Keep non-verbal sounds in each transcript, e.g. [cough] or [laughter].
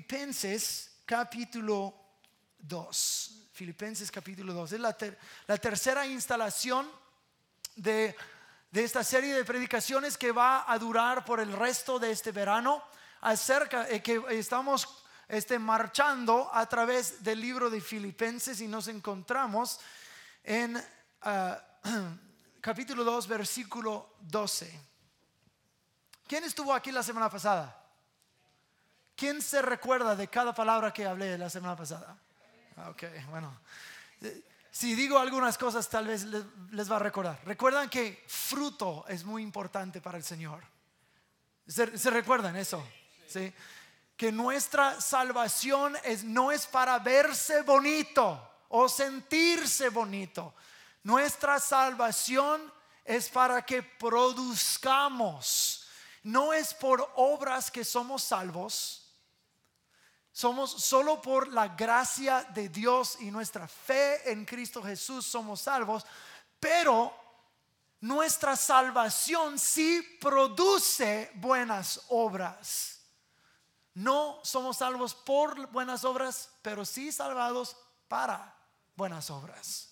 Filipenses capítulo 2. Filipenses capítulo 2. Es la, tercera instalación de, esta serie de predicaciones que va a durar por el resto de este verano. Acerca de que estamos este, marchando a través del libro de Filipenses y nos encontramos en ah, [clears throat] capítulo 2, versículo 12. ¿Quién estuvo aquí la semana pasada? ¿Quién se recuerda de cada palabra que hablé la semana pasada? Ah, ok, bueno. Si digo algunas cosas, tal vez les va a recordar. Recuerdan que fruto es muy importante para el Señor. ¿Se, recuerdan eso? ¿Sí? Que nuestra salvación es, no es para verse bonito o sentirse bonito. Nuestra salvación es para que produzcamos. No es por obras que somos salvos, somos solo por la gracia de Dios y nuestra fe en Cristo Jesús somos salvos, pero nuestra salvación sí produce buenas obras. No somos salvos por buenas obras, pero sí salvados para buenas obras.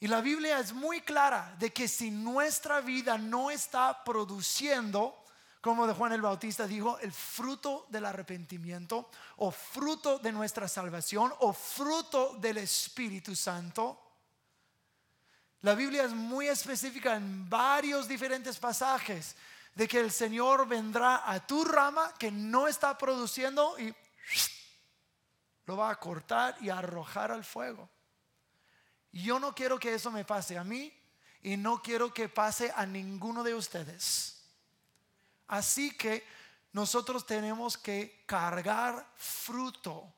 Y la Biblia es muy clara de que si nuestra vida no está produciendo como de Juan el Bautista dijo, el fruto del arrepentimiento o fruto de nuestra salvación o fruto del Espíritu Santo. La Biblia es muy específica en varios diferentes pasajes de que el Señor vendrá a tu rama que no está produciendo y lo va a cortar y arrojar al fuego. Yo no quiero que eso me pase a mí y no quiero que pase a ninguno de ustedes. Así que nosotros tenemos que cargar fruto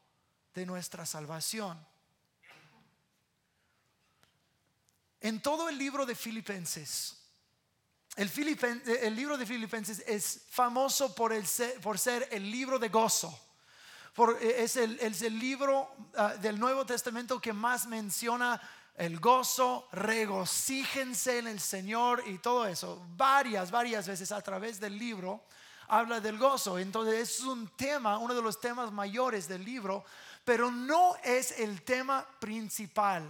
de nuestra salvación. En todo el libro de Filipenses, el, libro de Filipenses es famoso por, ser, el libro de gozo. es, el, libro ah, del Nuevo Testamento que más menciona el gozo, regocíjense en el Señor y todo eso. Varias, varias veces a través del libro habla del gozo. Entonces es un tema, uno de los temas mayores del libro, pero no es el tema principal.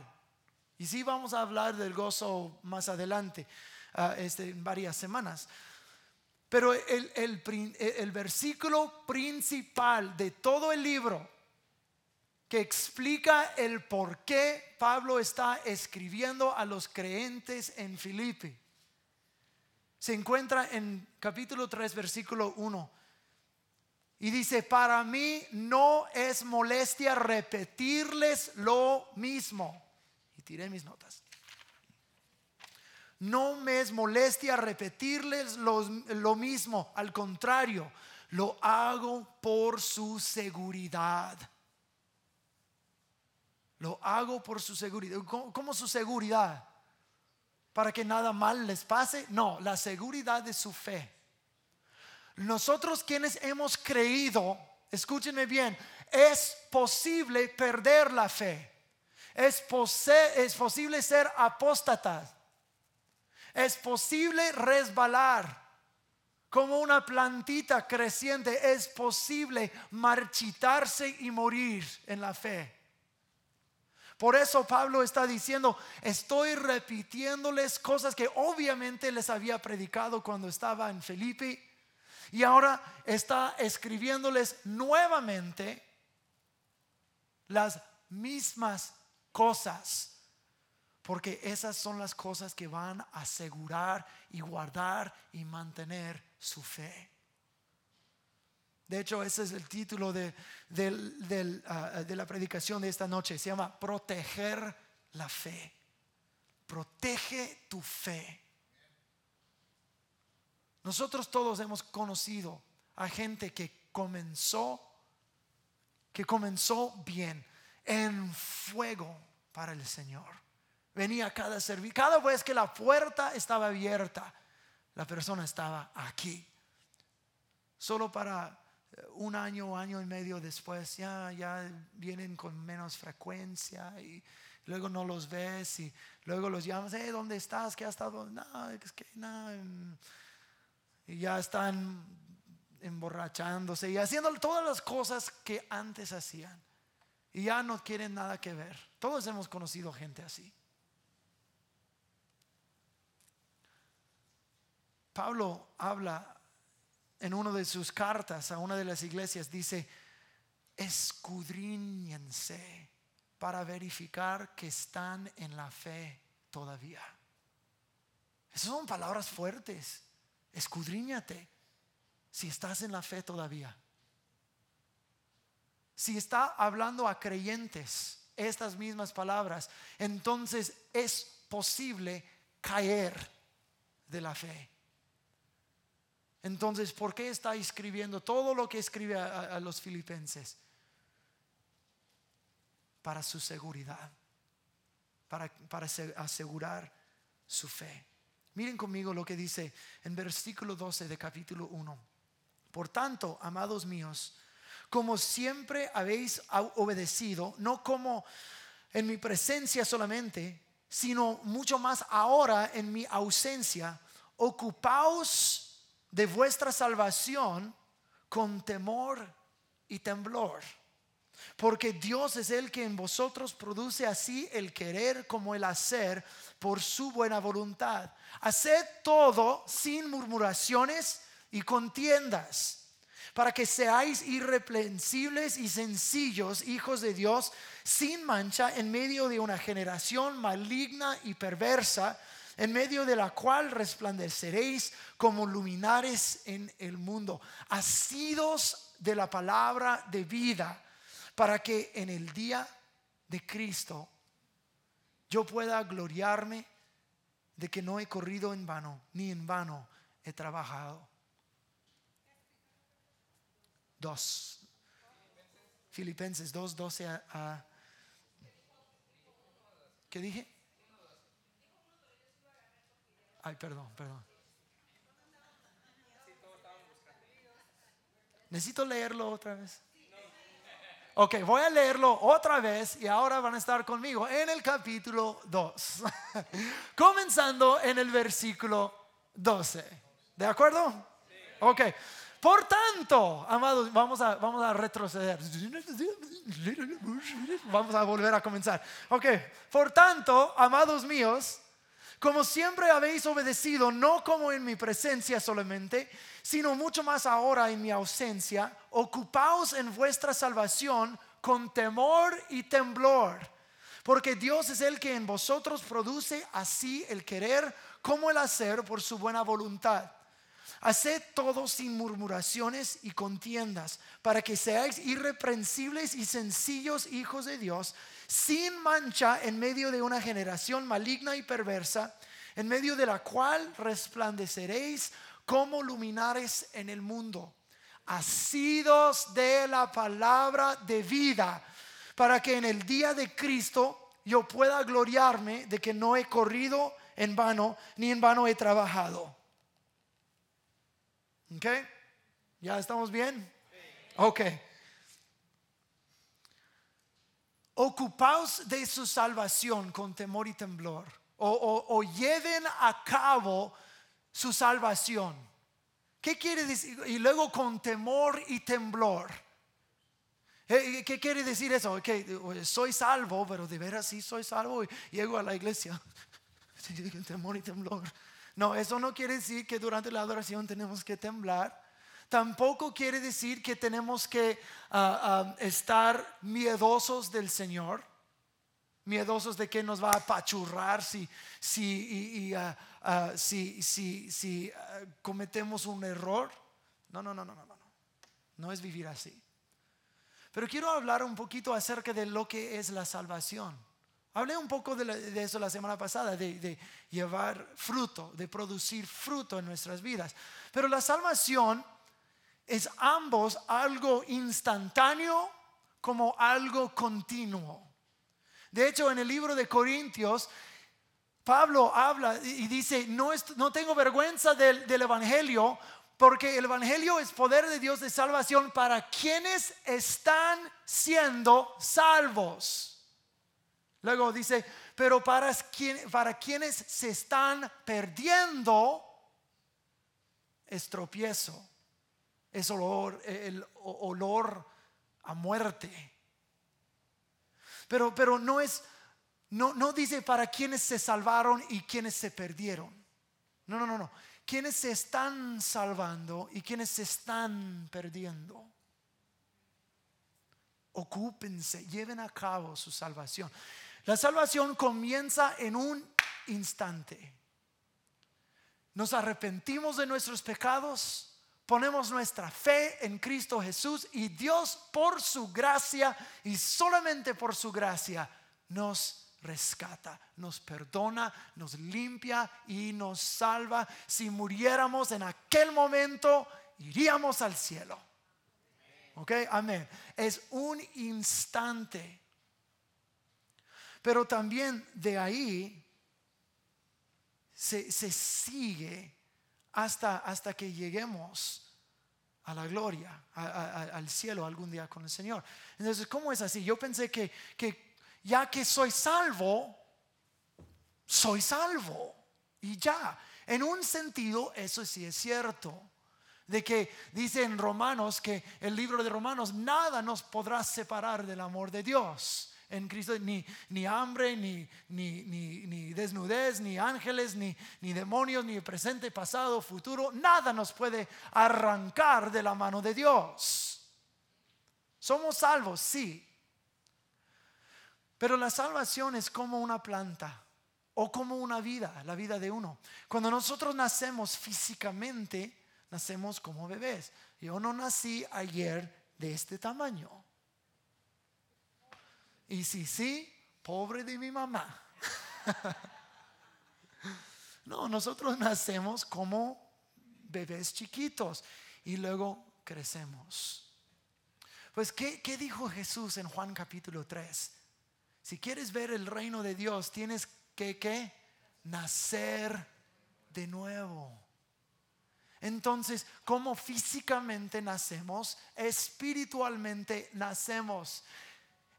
Y sí vamos a hablar del gozo más adelante, ah, este, en varias semanas. Pero el, el versículo principal de todo el libro que explica el por qué Pablo está escribiendo a los creyentes en Filipe. Se encuentra en capítulo 3, versículo 1. Y dice, para mí no es molestia repetirles lo mismo. Y tiré mis notas. No me es molestia repetirles lo, lo mismo. Al contrario, lo hago por su seguridad lo hago por su seguridad. ¿Cómo, su seguridad? ¿Para que nada mal les pase? No, la seguridad de su fe. Nosotros quienes hemos creído, escúchenme bien, es posible perder la fe. Es, es posible ser apóstatas. Es posible resbalar como una plantita creciente. Es posible marchitarse y morir en la fe. Por eso Pablo está diciendo, estoy repitiéndoles cosas que obviamente les había predicado cuando estaba en Felipe y ahora está escribiéndoles nuevamente las mismas cosas. Porque esas son las cosas que van a asegurar y guardar y mantener su fe. De hecho, ese es el título de, ah, de la predicación de esta noche. Se llama Proteger la fe. Protege tu fe. Nosotros todos hemos conocido a gente que comenzó, que comenzó bien, en fuego para el Señor. Venía cada servicio, cada vez que la puerta estaba abierta, la persona estaba aquí. Solo para un año, año y medio después, ya, ya vienen con menos frecuencia y luego no los ves y luego los llamas, hey, ¿dónde estás? ¿Qué has estado? No, es que no. Y ya están emborrachándose y haciendo todas las cosas que antes hacían. Y ya no quieren nada que ver. Todos hemos conocido gente así. Pablo habla en una de sus cartas a una de las iglesias, dice, escudriñense para verificar que están en la fe todavía. Esas son palabras fuertes. Escudriñate si estás en la fe todavía. Si está hablando a creyentes estas mismas palabras, entonces es posible caer de la fe. Entonces, ¿por qué está escribiendo todo lo que escribe a, los filipenses? Para su seguridad, para, asegurar su fe. Miren conmigo lo que dice en versículo 12 de capítulo 1. Por tanto, amados míos, como siempre habéis obedecido, no como en mi presencia solamente, sino mucho más ahora en mi ausencia, ocupaos de vuestra salvación con temor y temblor. Porque Dios es el que en vosotros produce así el querer como el hacer por su buena voluntad. Haced todo sin murmuraciones y contiendas, para que seáis irreprensibles y sencillos hijos de Dios, sin mancha en medio de una generación maligna y perversa en medio de la cual resplandeceréis como luminares en el mundo, asidos de la palabra de vida, para que en el día de Cristo yo pueda gloriarme de que no he corrido en vano, ni en vano he trabajado. Dos. Filipenses 2, 12 a... ¿Qué dije? Ay, perdón, perdón. Necesito leerlo otra vez. Ok, voy a leerlo otra vez y ahora van a estar conmigo en el capítulo 2. [laughs] Comenzando en el versículo 12. ¿De acuerdo? Ok. Por tanto, amados, vamos a, vamos a retroceder. [laughs] Vamos a volver a comenzar. Ok. Por tanto, amados míos, como siempre habéis obedecido, no como en mi presencia solamente, sino mucho más ahora en mi ausencia, ocupaos en vuestra salvación con temor y temblor, porque Dios es el que en vosotros produce así el querer como el hacer por su buena voluntad. Haced todo sin murmuraciones y contiendas, para que seáis irreprensibles y sencillos hijos de Dios, sin mancha en medio de una generación maligna y perversa, en medio de la cual resplandeceréis como luminares en el mundo, asidos de la palabra de vida, para que en el día de Cristo yo pueda gloriarme de que no he corrido en vano, ni en vano he trabajado. ¿Ok? ¿Ya estamos bien? Ok. Ocupaos de su salvación con temor y temblor. O, lleven a cabo su salvación. ¿Qué quiere decir? Y luego con temor y temblor. Eh, eh, ¿Qué quiere decir eso? Que soy salvo, pero de veras sí soy salvo y llego a la iglesia. [laughs] temor y temblor. No, eso no quiere decir que durante la adoración tenemos que temblar Tampoco quiere decir que tenemos que ah, ah, estar miedosos del Señor, miedosos de que nos va a apachurrar si, si, ah, si, cometemos un error. No, no, no, no, no, no. No es vivir así. Pero quiero hablar un poquito acerca de lo que es la salvación. Hablé un poco de, eso la semana pasada, de, llevar fruto, de producir fruto en nuestras vidas. Pero la salvación es ambos algo instantáneo como algo continuo. De hecho, en el libro de Corintios, Pablo habla y dice, no, no tengo vergüenza del, Evangelio, porque el Evangelio es poder de Dios de salvación para quienes están siendo salvos. Luego dice, pero para, para quienes se están perdiendo es tropiezo es olor, el olor a muerte. Pero, pero no es, no, no dice para quienes se salvaron y quienes se perdieron. No, no, no, no. Quienes se están salvando y quienes se están perdiendo. Ocúpense, lleven a cabo su salvación. La salvación comienza en un instante. Nos arrepentimos de nuestros pecados ponemos nuestra fe en Cristo Jesús y Dios por su gracia y solamente por su gracia nos rescata, nos perdona, nos limpia y nos salva. Si muriéramos en aquel momento, iríamos al cielo. ¿Ok? Amén. Es un instante. Pero también de ahí se, se sigue hasta, hasta que lleguemos a la gloria, al cielo algún día con el Señor. Entonces, ¿cómo es así? Yo pensé que, que ya que soy salvo, soy salvo. Y ya, en un sentido, eso sí es cierto. De que dice en Romanos que el libro de Romanos, nada nos podrá separar del amor de Dios en Cristo, ni, ni hambre, ni, ni, ni, desnudez, ni ángeles, ni, ni demonios, ni presente, pasado, futuro, nada nos puede arrancar de la mano de Dios. Somos salvos, sí. Pero la salvación es como una planta o como una vida, la vida de uno. Cuando nosotros nacemos físicamente, nacemos como bebés. Yo no nací ayer de este tamaño. Y si sí, pobre de mi mamá. no, nosotros nacemos como bebés chiquitos y luego crecemos. Pues, ¿qué, ¿qué, dijo Jesús en Juan capítulo 3? Si quieres ver el reino de Dios, tienes que ¿qué? nacer de nuevo. Entonces, como físicamente nacemos, espiritualmente nacemos.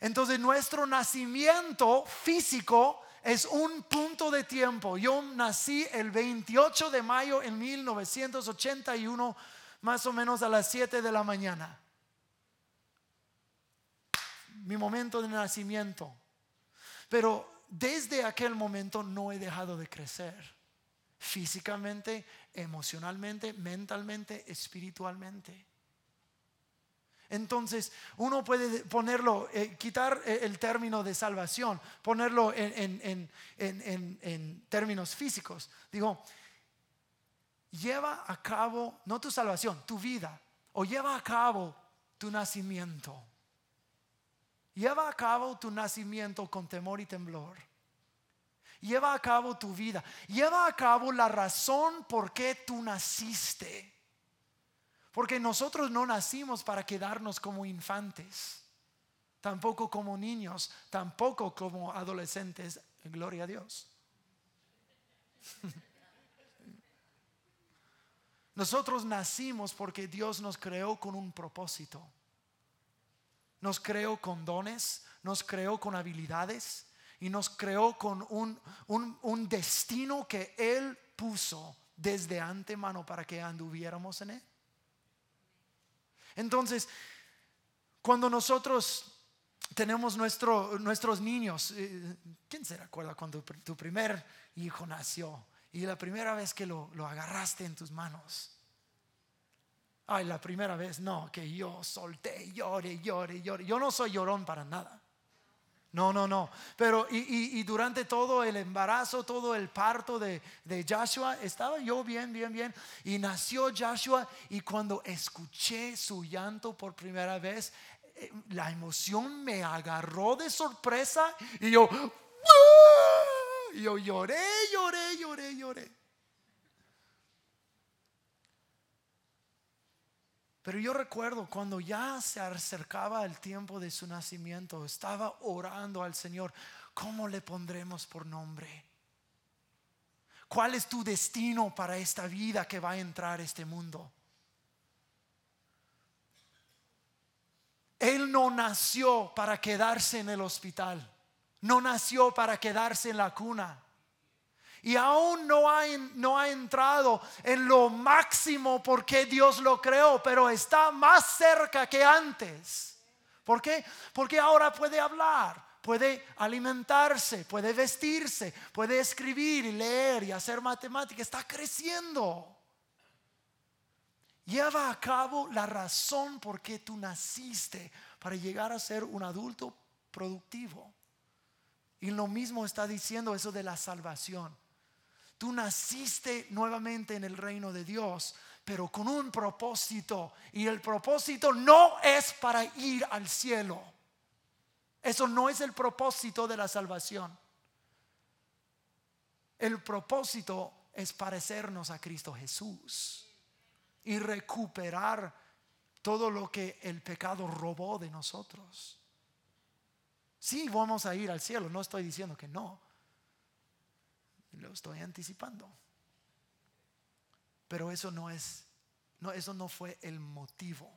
Entonces nuestro nacimiento físico es un punto de tiempo. Yo nací el 28 de mayo en 1981, más o menos a las 7 de la mañana. Mi momento de nacimiento. Pero desde aquel momento no he dejado de crecer. Físicamente, emocionalmente, mentalmente, espiritualmente. Entonces, uno puede ponerlo, eh, quitar eh, el término de salvación, ponerlo en, términos físicos. Digo, lleva a cabo, no tu salvación, tu vida, o lleva a cabo tu nacimiento. Lleva a cabo tu nacimiento con temor y temblor. Lleva a cabo tu vida. Lleva a cabo la razón por qué tú naciste. Porque nosotros no nacimos para quedarnos como infantes, tampoco como niños, tampoco como adolescentes. Gloria a Dios. [laughs] Nosotros nacimos porque Dios nos creó con un propósito. Nos creó con dones, nos creó con habilidades y nos creó con un, un destino que Él puso desde antemano para que anduviéramos en Él. Entonces, cuando nosotros tenemos nuestros niños, eh, ¿quién se recuerda cuando tu primer hijo nació y la primera vez que lo, lo agarraste en tus manos? Ay, la primera vez, no, que yo solté, llore, llore, llore. Yo no soy llorón para nada. No, no, no. Pero y, durante todo el embarazo, todo el parto de, de, Joshua, estaba yo bien, bien, bien. Y nació Joshua y cuando escuché su llanto por primera vez, eh, la emoción me agarró de sorpresa y yo, y yo lloré, lloré, lloré, lloré. Pero yo recuerdo cuando ya se acercaba el tiempo de su nacimiento, estaba orando al Señor, ¿cómo le pondremos por nombre? ¿Cuál es tu destino para esta vida que va a entrar a este mundo? Él no nació para quedarse en el hospital, no nació para quedarse en la cuna. Y aún no ha, no ha entrado en lo máximo porque Dios lo creó, pero está más cerca que antes. ¿Por qué? Porque ahora puede hablar, puede alimentarse, puede vestirse, puede escribir y leer y hacer matemáticas. Está creciendo. Lleva a cabo la razón por qué tú naciste para llegar a ser un adulto productivo. Y lo mismo está diciendo eso de la salvación. Tú naciste nuevamente en el reino de Dios, pero con un propósito. Y el propósito no es para ir al cielo. Eso no es el propósito de la salvación. El propósito es parecernos a Cristo Jesús y recuperar todo lo que el pecado robó de nosotros. Sí, vamos a ir al cielo, no estoy diciendo que no. Lo estoy anticipando. Pero eso no es, no, eso no fue el motivo.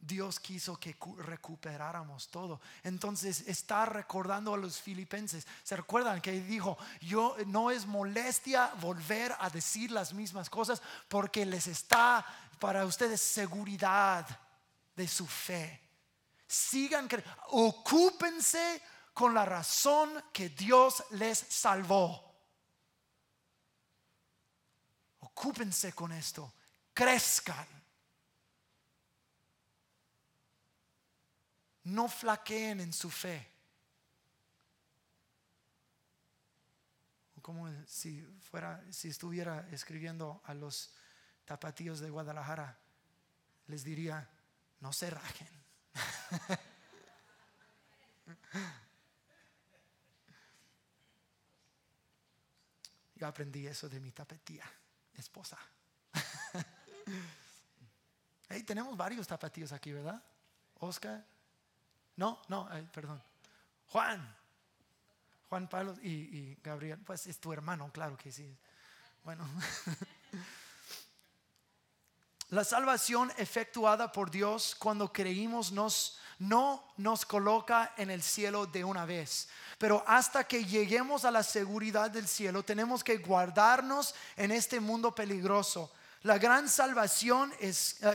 Dios quiso que recuperáramos todo. Entonces está recordando a los filipenses. ¿Se recuerdan que dijo, yo no es molestia volver a decir las mismas cosas porque les está para ustedes seguridad de su fe? Sigan, ocúpense con la razón que Dios les salvó. Ocúpense con esto. Crezcan. No flaqueen en su fe. Como si fuera, si estuviera escribiendo a los tapatíos de Guadalajara, les diría, no se rajen. [laughs] Yo aprendí eso de mi tapatía esposa. [laughs] Hey, tenemos varios tapatíos aquí, ¿verdad? Oscar. No, no, perdón. Juan. Juan Pablo y, y, Gabriel. Pues es tu hermano, claro que sí. Bueno. [laughs] La salvación efectuada por Dios cuando creímos nos, no nos coloca en el cielo de una vez. Pero hasta que lleguemos a la seguridad del cielo, tenemos que guardarnos en este mundo peligroso. La gran salvación eh,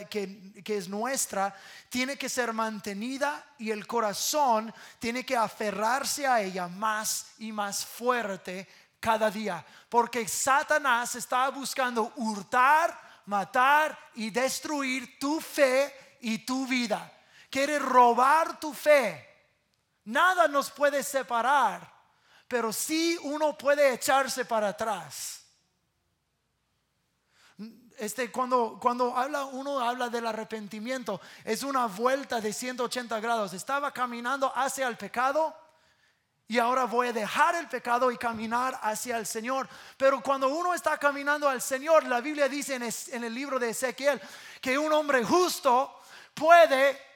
que, que, es nuestra tiene que ser mantenida y el corazón tiene que aferrarse a ella más y más fuerte cada día. Porque Satanás está buscando hurtar, matar y destruir tu fe y tu vida. Quiere robar tu fe. Nada nos puede separar, pero sí uno puede echarse para atrás. Este, cuando, cuando habla, uno habla del arrepentimiento, es una vuelta de 180 grados. Estaba caminando hacia el pecado y ahora voy a dejar el pecado y caminar hacia el Señor. Pero cuando uno está caminando al Señor, la Biblia dice en el libro de Ezequiel que un hombre justo puede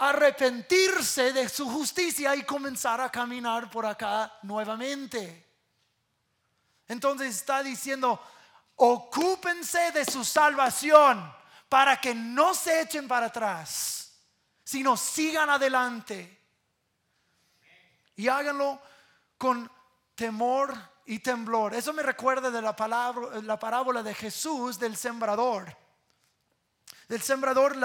arrepentirse de su justicia y comenzar a caminar por acá nuevamente. Entonces está diciendo, ocúpense de su salvación para que no se echen para atrás, sino sigan adelante y háganlo con temor y temblor. Eso me recuerda de la, palabra, la parábola de Jesús del sembrador. Del sembrador,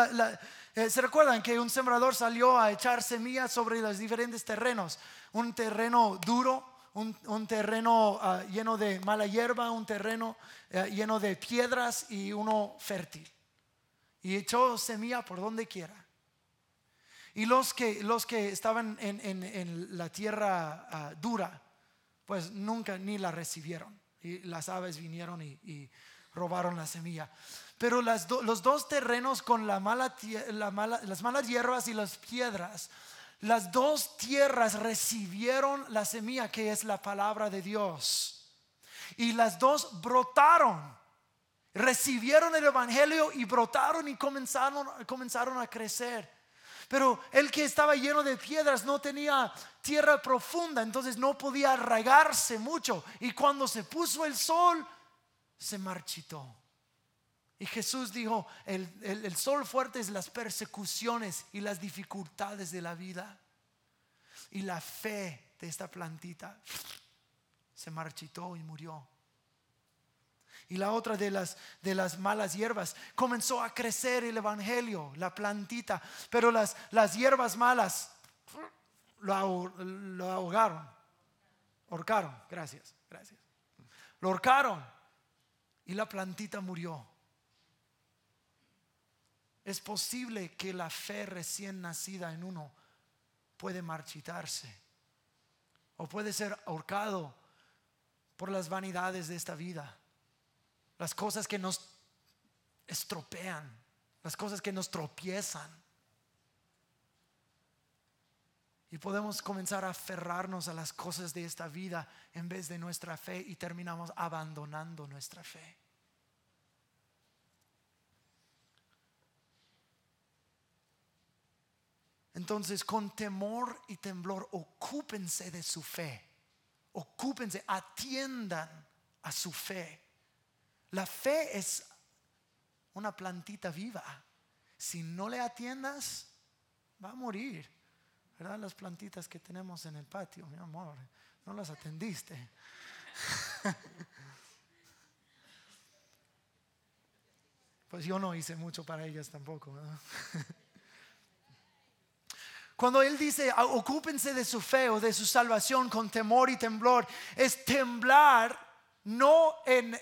eh, ¿se recuerdan que un sembrador salió a echar semillas sobre los diferentes terrenos? Un terreno duro, un, terreno ah, lleno de mala hierba, un terreno eh, lleno de piedras y uno fértil. Y echó semilla por donde quiera. Y los que, los que estaban en, la tierra ah, dura, pues nunca ni la recibieron. Y las aves vinieron y, robaron la semilla. Pero las los dos terrenos con la mala, las malas hierbas y las piedras, las dos tierras recibieron la semilla que es la palabra de Dios. Y las dos brotaron. Recibieron el Evangelio y brotaron y comenzaron, comenzaron a crecer. Pero el que estaba lleno de piedras no tenía tierra profunda, entonces no podía arraigarse mucho. Y cuando se puso el sol, se marchitó. Y Jesús dijo, el, sol fuerte es las persecuciones y las dificultades de la vida. Y la fe de esta plantita se marchitó y murió. Y la otra de las, de las malas hierbas, comenzó a crecer el Evangelio, la plantita, pero las, las hierbas malas lo, lo ahogaron, ahorcaron, gracias, gracias. Lo ahorcaron y la plantita murió. Es posible que la fe recién nacida en uno puede marchitarse o puede ser ahorcado por las vanidades de esta vida, las cosas que nos estropean, las cosas que nos tropiezan. Y podemos comenzar a aferrarnos a las cosas de esta vida en vez de nuestra fe y terminamos abandonando nuestra fe. Entonces, con temor y temblor, ocúpense de su fe. Ocúpense, atiendan a su fe. La fe es una plantita viva. Si no le atiendas, va a morir. ¿Verdad? Las plantitas que tenemos en el patio, mi amor, no las atendiste. [laughs] pues yo no hice mucho para ellas tampoco. [laughs] Cuando Él dice, ah, ocúpense de su fe o de su salvación con temor y temblor, es temblar no en,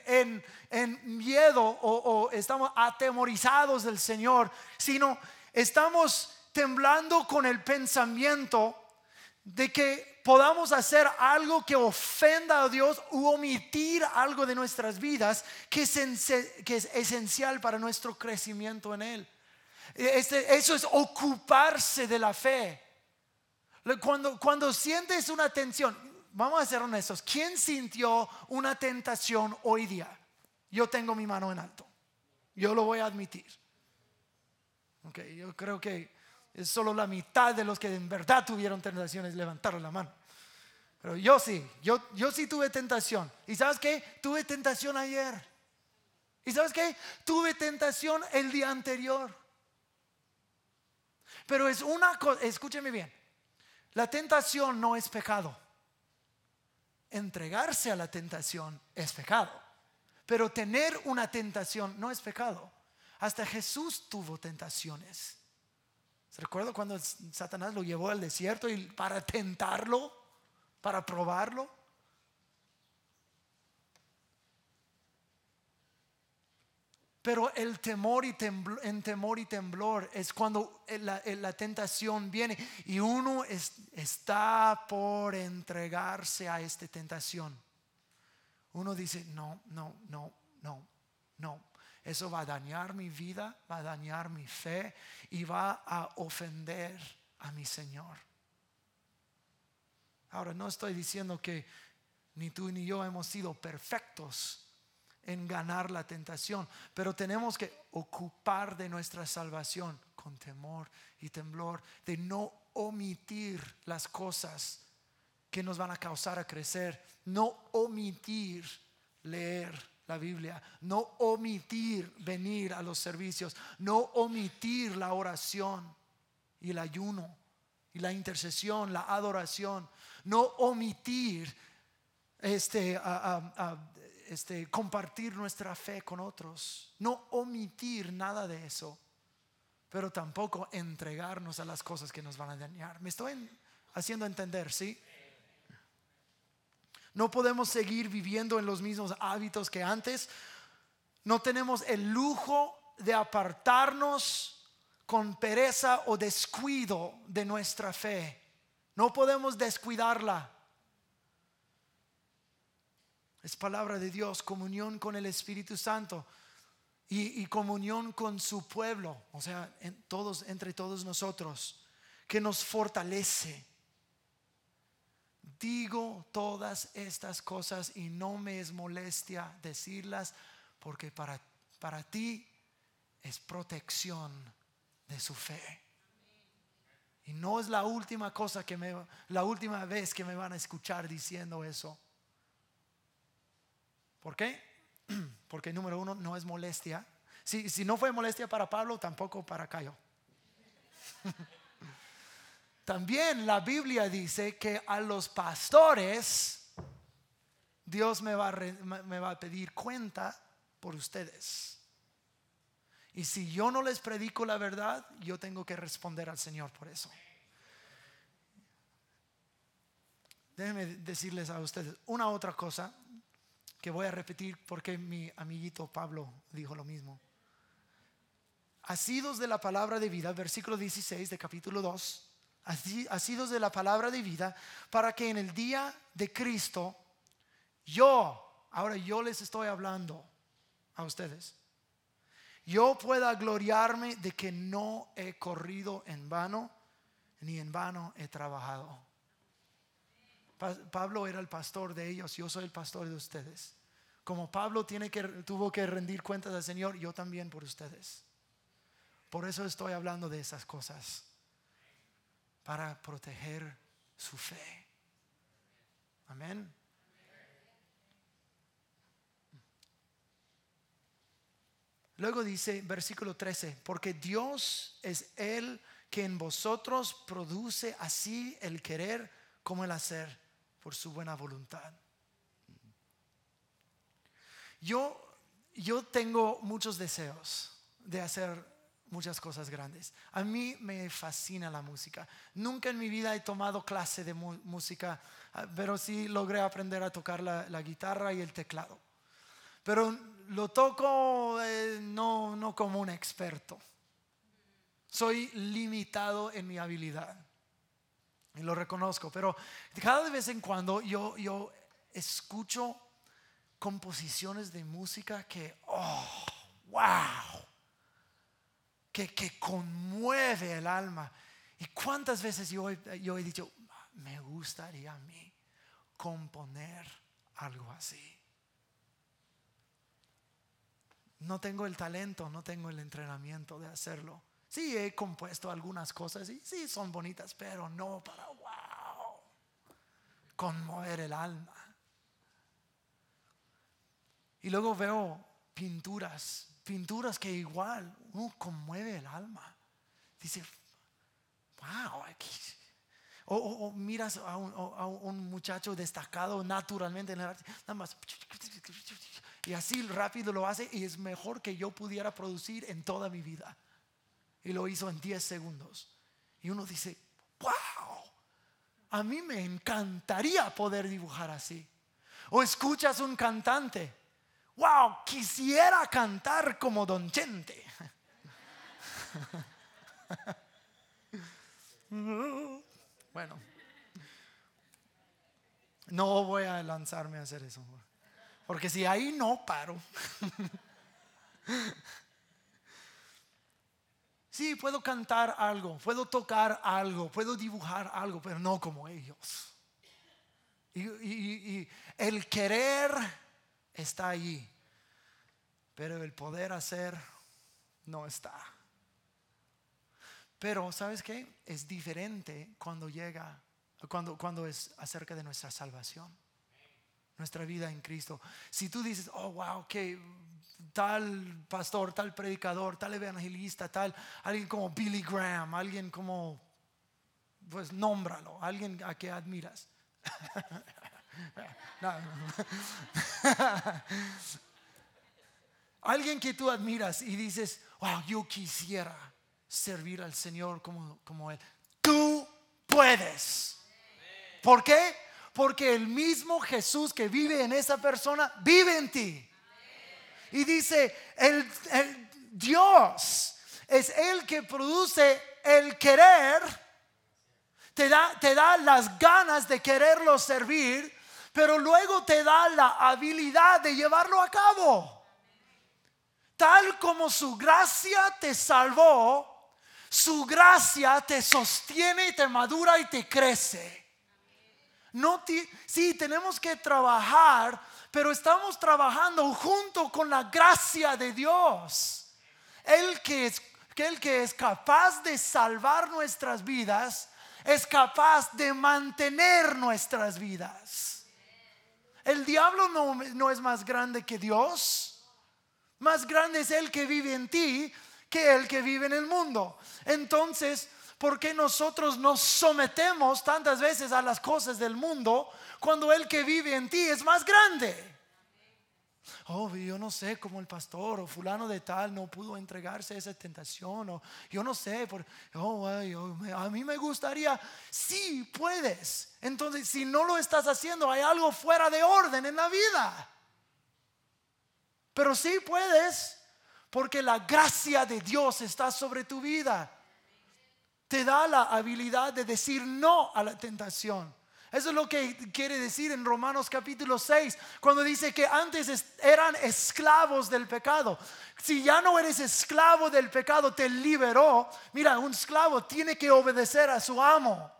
en, miedo o, o estamos atemorizados del Señor, sino estamos temblando con el pensamiento de que podamos hacer algo que ofenda a Dios u omitir algo de nuestras vidas que es, esencial para nuestro crecimiento en Él. Este, eso es ocuparse de la fe. Cuando, cuando sientes una tensión, vamos a ser honestos, ¿quién sintió una tentación hoy día? Yo tengo mi mano en alto. Yo lo voy a admitir. Okay, yo creo que es solo la mitad de los que en verdad tuvieron tentaciones levantaron la mano. Pero yo sí, yo, yo sí tuve tentación. ¿Y sabes qué? Tuve tentación ayer. ¿Y sabes qué? Tuve tentación el día anterior. Pero es una cosa, escúcheme bien, la tentación no es pecado. Entregarse a la tentación es pecado. Pero tener una tentación no es pecado. Hasta Jesús tuvo tentaciones. ¿Se recuerda cuando Satanás lo llevó al desierto y para tentarlo, para probarlo? Pero el temor y en temor y temblor es cuando la, tentación viene y uno está por entregarse a esta tentación. Uno dice, no, no, no, no, no. Eso va a dañar mi vida, va a dañar mi fe y va a ofender a mi Señor. Ahora, no estoy diciendo que ni tú ni yo hemos sido perfectos en ganar la tentación, pero tenemos que ocupar de nuestra salvación con temor y temblor, de no omitir las cosas que nos van a causar a crecer, no omitir leer la Biblia, no omitir venir a los servicios, no omitir la oración y el ayuno y la intercesión, la adoración, no omitir este, este, compartir nuestra fe con otros, no omitir nada de eso, pero tampoco entregarnos a las cosas que nos van a dañar. ¿Me estoy haciendo entender? ¿Sí? No podemos seguir viviendo en los mismos hábitos que antes. No tenemos el lujo de apartarnos con pereza o descuido de nuestra fe. No podemos descuidarla. Es palabra de Dios, comunión con el Espíritu Santo y, comunión con su pueblo, o sea, todos, entre todos nosotros, que nos fortalece. Digo todas estas cosas y no me es molestia decirlas porque para, para ti es protección de su fe. Y no es la última cosa que me, la última vez que me van a escuchar diciendo eso. ¿Por qué? [clears throat] Porque número uno, no es molestia. Si, si no fue molestia para Pablo, tampoco para Cayo. [laughs] También la Biblia dice que a los pastores Dios me va, a pedir cuenta por ustedes. Y si yo no les predico la verdad, yo tengo que responder al Señor por eso. Déjenme decirles a ustedes una otra cosa que voy a repetir porque mi amiguito Pablo dijo lo mismo. Asidos de la palabra de vida, versículo 16 de capítulo 2, asidos de la palabra de vida, para que en el día de Cristo, yo, ahora yo les estoy hablando a ustedes, yo pueda gloriarme de que no he corrido en vano, ni en vano he trabajado. Pablo era el pastor de ellos, yo soy el pastor de ustedes. Como Pablo tiene que, tuvo que rendir cuentas al Señor, yo también por ustedes. Por eso estoy hablando de esas cosas, para proteger su fe. Amén. Luego dice, versículo 13, porque Dios es el que en vosotros produce así el querer como el hacer por su buena voluntad. Yo, yo tengo muchos deseos de hacer muchas cosas grandes. A mí me fascina la música. Nunca en mi vida he tomado clase de música, ah, pero sí logré aprender a tocar la, guitarra y el teclado. Pero lo toco eh, no, no como un experto. Soy limitado en mi habilidad y lo reconozco, pero cada vez en cuando yo, yo escucho composiciones de música que, oh, wow, que, conmueve el alma. ¿Y cuántas veces yo, yo he dicho, me gustaría a mí componer algo así? No tengo el talento, no tengo el entrenamiento de hacerlo Sí, he compuesto algunas cosas y sí son bonitas, pero no para wow, conmover el alma. Y luego veo pinturas, pinturas que igual uh, conmueve el alma. Dice, wow, o, miras a un, muchacho destacado naturalmente en el arte, nada más. Y así rápido lo hace y es mejor que yo pudiera producir en toda mi vida y lo hizo en 10 segundos. Y uno dice, wow, a mí me encantaría poder dibujar así. O escuchas un cantante, wow, quisiera cantar como Don Chente. [laughs] bueno, no voy a lanzarme a hacer eso, porque si ahí no paro. [laughs] Sí, puedo cantar algo, puedo tocar algo, puedo dibujar algo, pero no como ellos. Y, el querer está ahí, pero el poder hacer no está. Pero, ¿sabes qué? Es diferente cuando llega, cuando, cuando es acerca de nuestra salvación, nuestra vida en Cristo. Si tú dices, oh, wow, que tal pastor, tal predicador, tal evangelista, tal, alguien como Billy Graham, alguien como, pues nómbralo, alguien a que admiras. [laughs] alguien que tú admiras y dices, wow, yo quisiera servir al Señor como, como Él. Tú puedes. ¿Por qué? Porque el mismo Jesús que vive en esa persona vive en ti. Y dice, el, Dios es el que produce el querer, te da, te da las ganas de quererlo servir, pero luego te da la habilidad de llevarlo a cabo. Tal como su gracia te salvó, su gracia te sostiene y te madura y te crece. No sí, tenemos que trabajar pero estamos trabajando junto con la gracia de Dios. El que es, el que es capaz de salvar nuestras vidas, es capaz de mantener nuestras vidas. El diablo no, no es más grande que Dios. Más grande es el que vive en ti que el que vive en el mundo. Entonces, ¿por qué nosotros nos sometemos tantas veces a las cosas del mundo cuando el que vive en ti es más grande? Oh, yo no sé cómo el pastor o fulano de tal no pudo entregarse a esa tentación. O yo no sé, por, oh, a mí me gustaría, sí puedes. Entonces, si no lo estás haciendo, hay algo fuera de orden en la vida. Pero sí puedes, porque la gracia de Dios está sobre tu vida. Te da la habilidad de decir no a la tentación. Eso es lo que quiere decir en Romanos capítulo 6, cuando dice que antes eran esclavos del pecado. Si ya no eres esclavo del pecado, te liberó. Mira, un esclavo tiene que obedecer a su amo.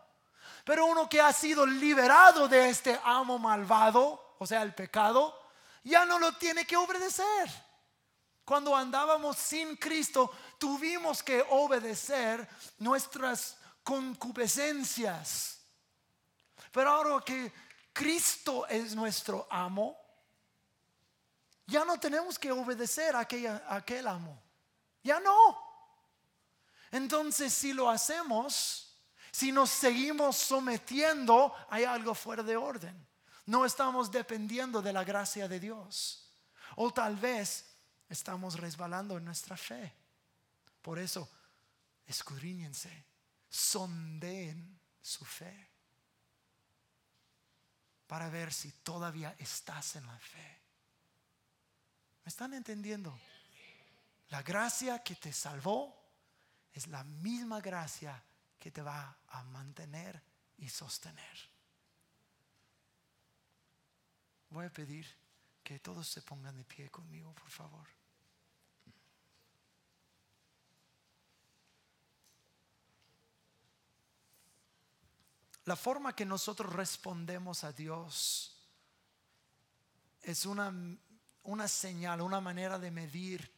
Pero uno que ha sido liberado de este amo malvado, o sea, el pecado, ya no lo tiene que obedecer. Cuando andábamos sin Cristo, tuvimos que obedecer nuestras concupiscencias pero ahora que Cristo es nuestro amo, ya no tenemos que obedecer a, aquel amo. Ya no. Entonces, si lo hacemos, si nos seguimos sometiendo, hay algo fuera de orden. No estamos dependiendo de la gracia de Dios. O tal vez estamos resbalando en nuestra fe. Por eso, escudriñense, sondeen su fe para ver si todavía estás en la fe. ¿Me están entendiendo? La gracia que te salvó es la misma gracia que te va a mantener y sostener. Voy a pedir que todos se pongan de pie conmigo, por favor. La forma que nosotros respondemos a Dios es una, una señal, una manera de medir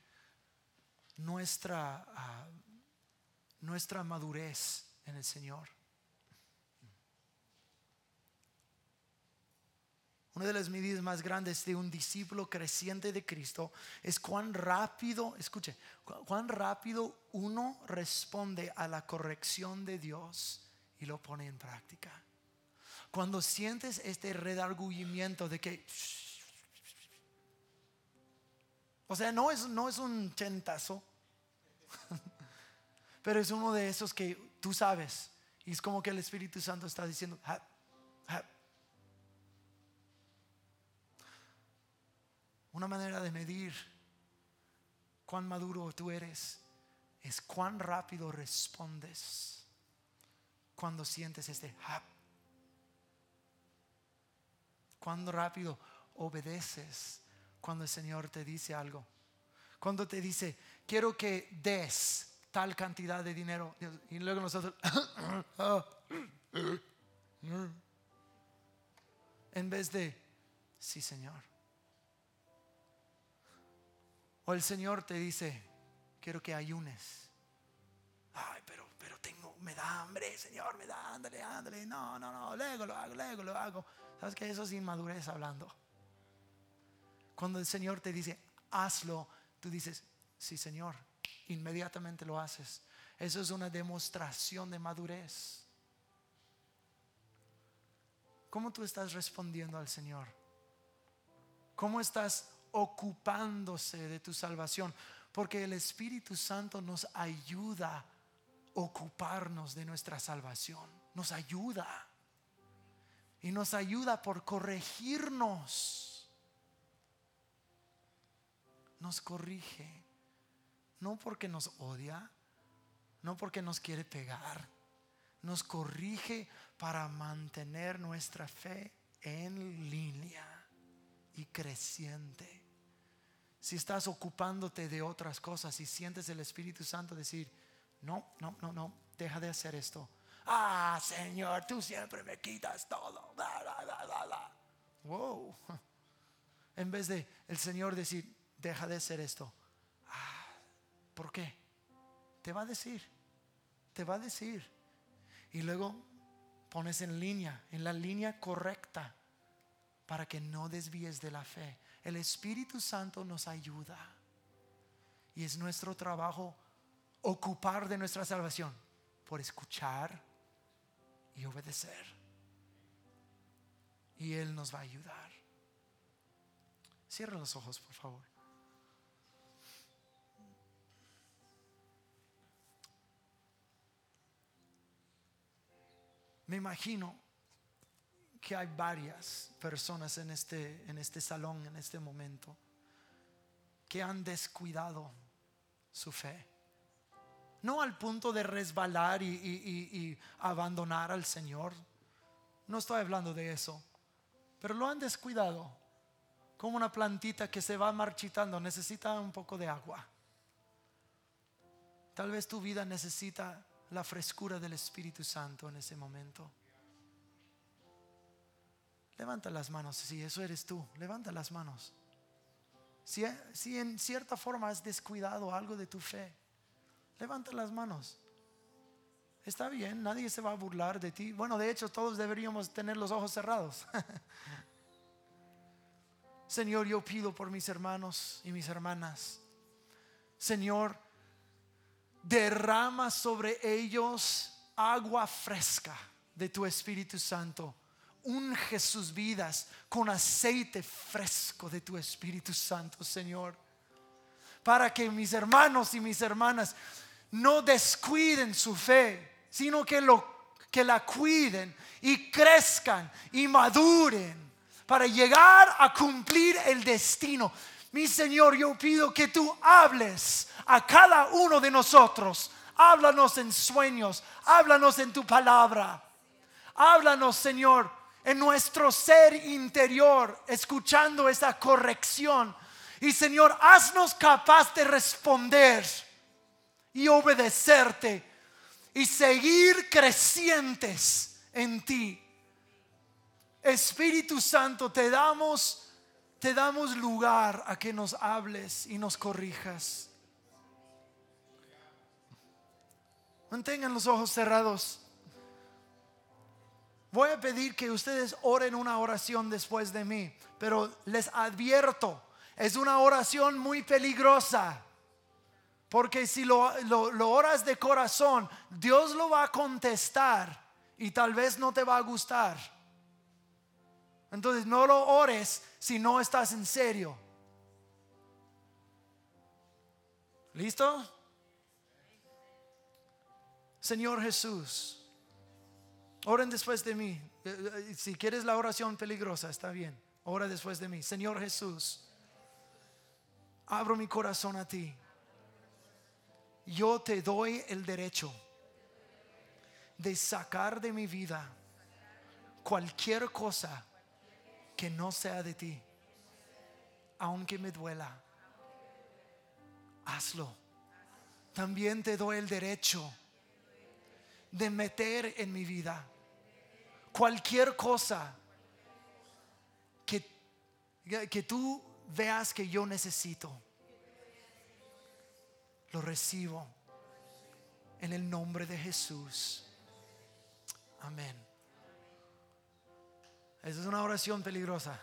nuestra, ah, nuestra madurez en el Señor. Una de las medidas más grandes de un discípulo creciente de Cristo es cuán rápido, escuche, cuán rápido uno responde a la corrección de Dios y lo pone en práctica. Cuando sientes este redarguyimiento de que, o sea, no es, no es un chentazo, [laughs] pero es uno de esos que tú sabes. Y es como que el Espíritu Santo está diciendo, una manera de medir cuán maduro tú eres es cuán rápido respondes cuando sientes este Cuando rápido obedeces cuando el Señor te dice algo. Cuando te dice, quiero que des tal cantidad de dinero. Y luego nosotros, [laughs] en vez de, sí Señor. O el Señor te dice, quiero que ayunes. Ay, pero me da hambre, Señor, me da, ándale, ándale. No, no, no, luego lo hago, luego lo hago. ¿Sabes que Eso es inmadurez hablando. Cuando el Señor te dice, hazlo, tú dices, sí, Señor, inmediatamente lo haces. Eso es una demostración de madurez. ¿Cómo tú estás respondiendo al Señor? ¿Cómo estás ocupándose de tu salvación? Porque el Espíritu Santo nos ayuda ocuparnos de nuestra salvación. Nos ayuda. Y nos ayuda por corregirnos. Nos corrige. No porque nos odia, no porque nos quiere pegar. Nos corrige para mantener nuestra fe en línea y creciente. Si estás ocupándote de otras cosas y sientes el Espíritu Santo decir, no, no, no, no, deja de hacer esto. Ah, Señor, tú siempre me quitas todo. wow. [laughs] En vez de el Señor decir, deja de hacer esto. Ah, ¿Por qué? Te va a decir, te va a decir. Y luego pones en línea, en la línea correcta, para que no desvíes de la fe. El Espíritu Santo nos ayuda. Y es nuestro trabajo ocupar de nuestra salvación. por escuchar y obedecer. Y Él nos va a ayudar. Cierra los ojos, por favor. Me imagino que hay varias personas en este, en este salón, en este momento, que han descuidado su fe. No al punto de resbalar y, abandonar al Señor. No estoy hablando de eso. Pero lo han descuidado. Como una plantita que se va marchitando, necesita un poco de agua. Tal vez tu vida necesita la frescura del Espíritu Santo en ese momento. Levanta las manos, si eso eres tú, levanta las manos. Si, en cierta forma has descuidado algo de tu fe, levanta las manos. Está bien, nadie se va a burlar de ti. Bueno, de hecho, todos deberíamos tener los ojos cerrados. [laughs] Señor, yo pido por mis hermanos y mis hermanas. Señor, derrama sobre ellos agua fresca de tu Espíritu Santo. Unge sus vidas con aceite fresco de tu Espíritu Santo, Señor. Para que mis hermanos y mis hermanas no descuiden su fe, sino que, lo, que la cuiden y crezcan y maduren para llegar a cumplir el destino. Mi Señor, yo pido que tú hables a cada uno de nosotros. Háblanos en sueños, háblanos en tu palabra. Háblanos, Señor, en nuestro ser interior, escuchando esa corrección. Y Señor, haznos capaz de responder y obedecerte y seguir crecientes en ti. Espíritu Santo, te damos te damos lugar a que nos hables y nos corrijas. Mantengan los ojos cerrados. Voy a pedir que ustedes oren una oración después de mí, pero les advierto, es una oración muy peligrosa. Porque si lo, lo, oras de corazón, Dios lo va a contestar y tal vez no te va a gustar. Entonces no lo ores si no estás en serio. ¿Listo? Señor Jesús, oren después de mí. Eh, eh, si quieres la oración peligrosa, está bien. Ora después de mí. Señor Jesús, abro mi corazón a ti. Yo te doy el derecho de sacar de mi vida cualquier cosa que no sea de ti, aunque me duela. Hazlo. También te doy el derecho de meter en mi vida cualquier cosa que, que tú veas que yo necesito. Lo recibo en el nombre de Jesús. Amén. Esa es una oración peligrosa.